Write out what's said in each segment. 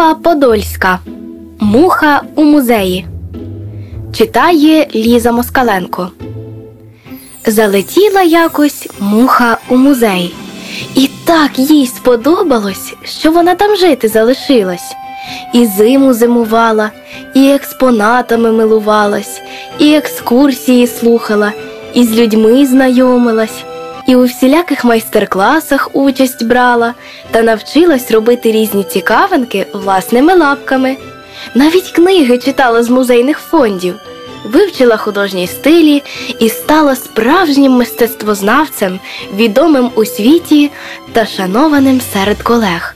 Єва Подольська. Муха у музеї. Читає Ліза Москаленко. Залетіла якось муха у музей, і так їй сподобалось, що вона там жити залишилась, і зиму зимувала, і експонатами милувалась, і екскурсії слухала, і з людьми знайомилась і у всіляких майстер-класах участь брала та навчилась робити різні цікавинки власними лапками. Навіть книги читала з музейних фондів, вивчила художні стилі і стала справжнім мистецтвознавцем, відомим у світі та шанованим серед колег.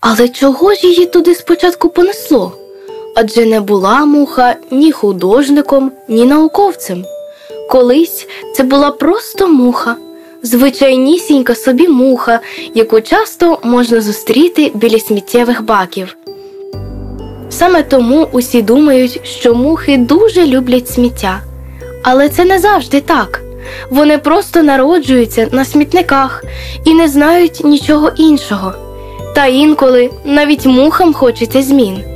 Але чого ж її туди спочатку понесло? Адже не була муха ні художником, ні науковцем. Колись це була просто муха, звичайнісінька собі муха, яку часто можна зустріти біля сміттєвих баків. Саме тому усі думають, що мухи дуже люблять сміття. Але це не завжди так. Вони просто народжуються на смітниках і не знають нічого іншого. Та інколи навіть мухам хочеться змін.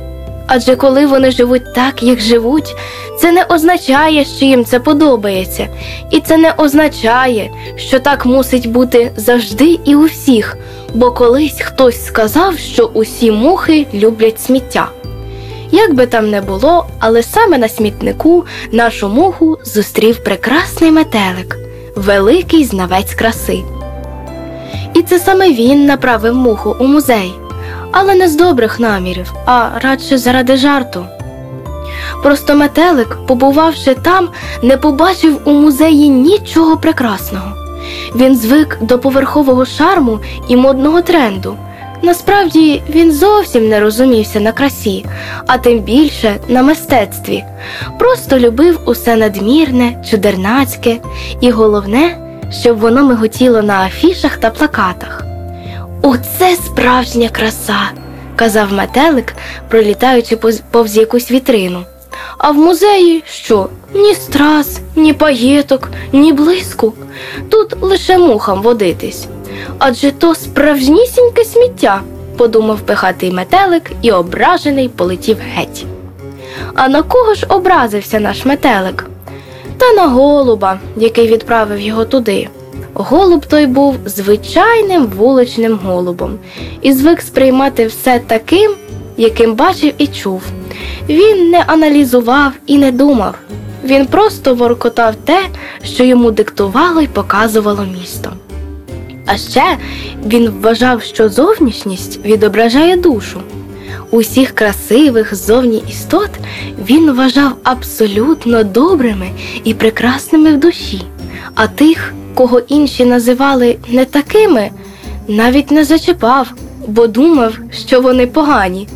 Адже коли вони живуть так, як живуть, це не означає, що їм це подобається, і це не означає, що так мусить бути завжди і у всіх, бо колись хтось сказав, що усі мухи люблять сміття. Як би там не було, але саме на смітнику нашу муху зустрів прекрасний метелик, великий знавець краси. І це саме він направив муху у музей, але не з добрих намірів, а радше заради жарту. Просто метелик, побувавши там, не побачив у музеї нічого прекрасного. Він звик до поверхового шарму і модного тренду. Насправді він зовсім не розумівся на красі, а тим більше на мистецтві. Просто любив усе надмірне, чудернацьке, і головне, щоб воно миготіло на афішах та плакатах. Оце справжня краса, казав метелик, пролітаючи повз якусь вітрину. А в музеї що? Ні страз, ні паєток, ні блиску. Тут лише мухам водитись. Адже то справжнісіньке сміття, подумав пихатий метелик і ображений полетів геть. А на кого ж образився наш метелик? Та на голуба, який відправив його туди. Голуб той був звичайним вуличним голубом і звик сприймати все таким, яким бачив і чув. Він не аналізував і не думав. Він просто воркотав те, що йому диктувало й показувало місто. А ще він вважав, що зовнішність відображає душу. Усіх красивих зовні істот він вважав абсолютно добрими і прекрасними в душі, а тих, кого інші називали не такими, навіть не зачіпав, бо думав, що вони погані.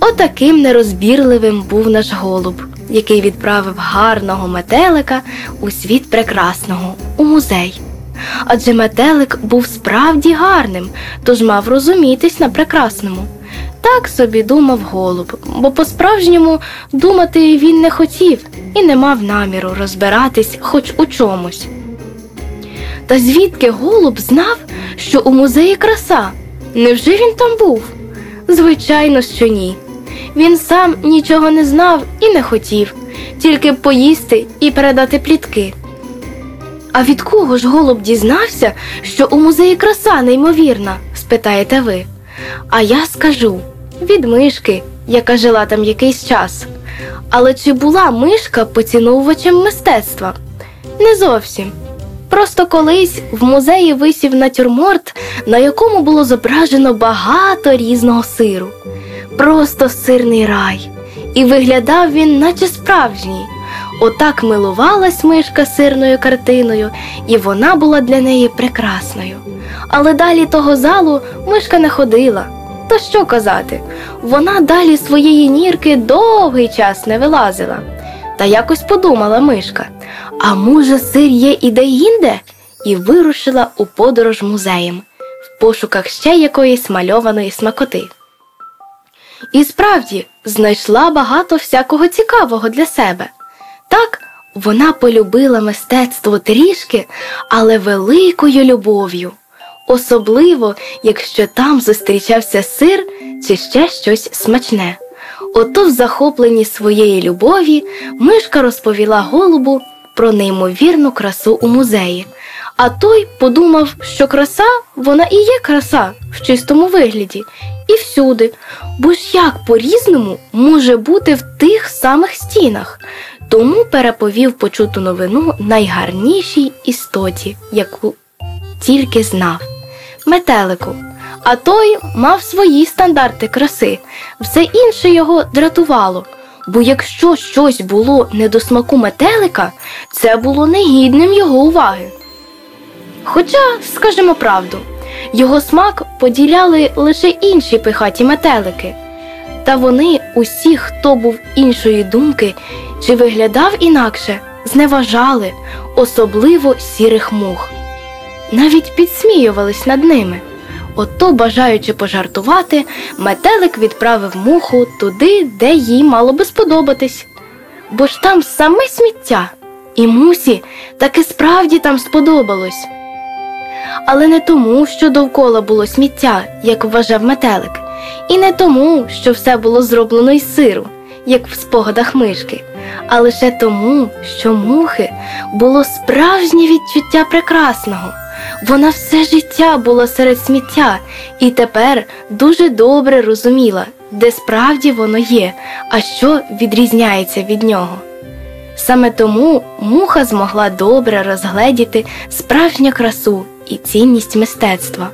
Отаким нерозбірливим був наш голуб, який відправив гарного метелика у світ прекрасного, у музей. Адже метелик був справді гарним, тож мав розумітись на прекрасному. Так собі думав голуб, бо по-справжньому думати він не хотів і не мав наміру розбиратись хоч у чомусь. Та звідки голуб знав, що у музеї краса? Невже він там був? Звичайно, що ні. Він сам нічого не знав і не хотів, тільки поїсти і передати плітки. А від кого ж голуб дізнався, що у музеї краса неймовірна? спитаєте ви. А я скажу від мишки, яка жила там якийсь час. Але чи була мишка поціновувачем мистецтва? Не зовсім. Просто колись в музеї висів натюрморт, на якому було зображено багато різного сиру просто сирний рай, і виглядав він, наче справжній. Отак милувалась мишка сирною картиною, і вона була для неї прекрасною. Але далі того залу мишка не ходила. Та що казати? Вона далі своєї нірки довгий час не вилазила. Та якось подумала мишка, а може, сир є і де-інде? І вирушила у подорож музеєм в пошуках ще якоїсь мальованої смакоти. І справді знайшла багато всякого цікавого для себе. Так, вона полюбила мистецтво трішки, але великою любов'ю. особливо, якщо там зустрічався сир чи ще щось смачне. Ото в захопленні своєї любові мишка розповіла голубу про неймовірну красу у музеї. А той подумав, що краса вона і є краса в чистому вигляді, і всюди, бо ж як по-різному може бути в тих самих стінах. Тому переповів почуту новину найгарнішій істоті, яку тільки знав метелику. А той мав свої стандарти краси, все інше його дратувало. Бо якщо щось було не до смаку метелика, це було негідним його уваги. Хоча, скажімо правду, його смак поділяли лише інші пихаті метелики, та вони усі, хто був іншої думки чи виглядав інакше, зневажали, особливо сірих мух. Навіть підсміювались над ними. Ото, бажаючи пожартувати, метелик відправив муху туди, де їй мало би сподобатись. Бо ж там саме сміття, і мусі таки справді там сподобалось. Але не тому, що довкола було сміття, як вважав метелик, і не тому, що все було зроблено із сиру, як в спогадах мишки, а лише тому, що мухи було справжнє відчуття прекрасного. Вона все життя була серед сміття і тепер дуже добре розуміла, де справді воно є, а що відрізняється від нього. Саме тому муха змогла добре розгледіти справжню красу і цінність мистецтва.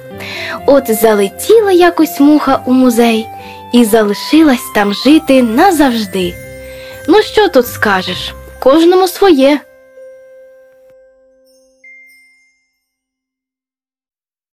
От залетіла якось муха у музей і залишилась там жити назавжди. Ну що тут скажеш? Кожному своє.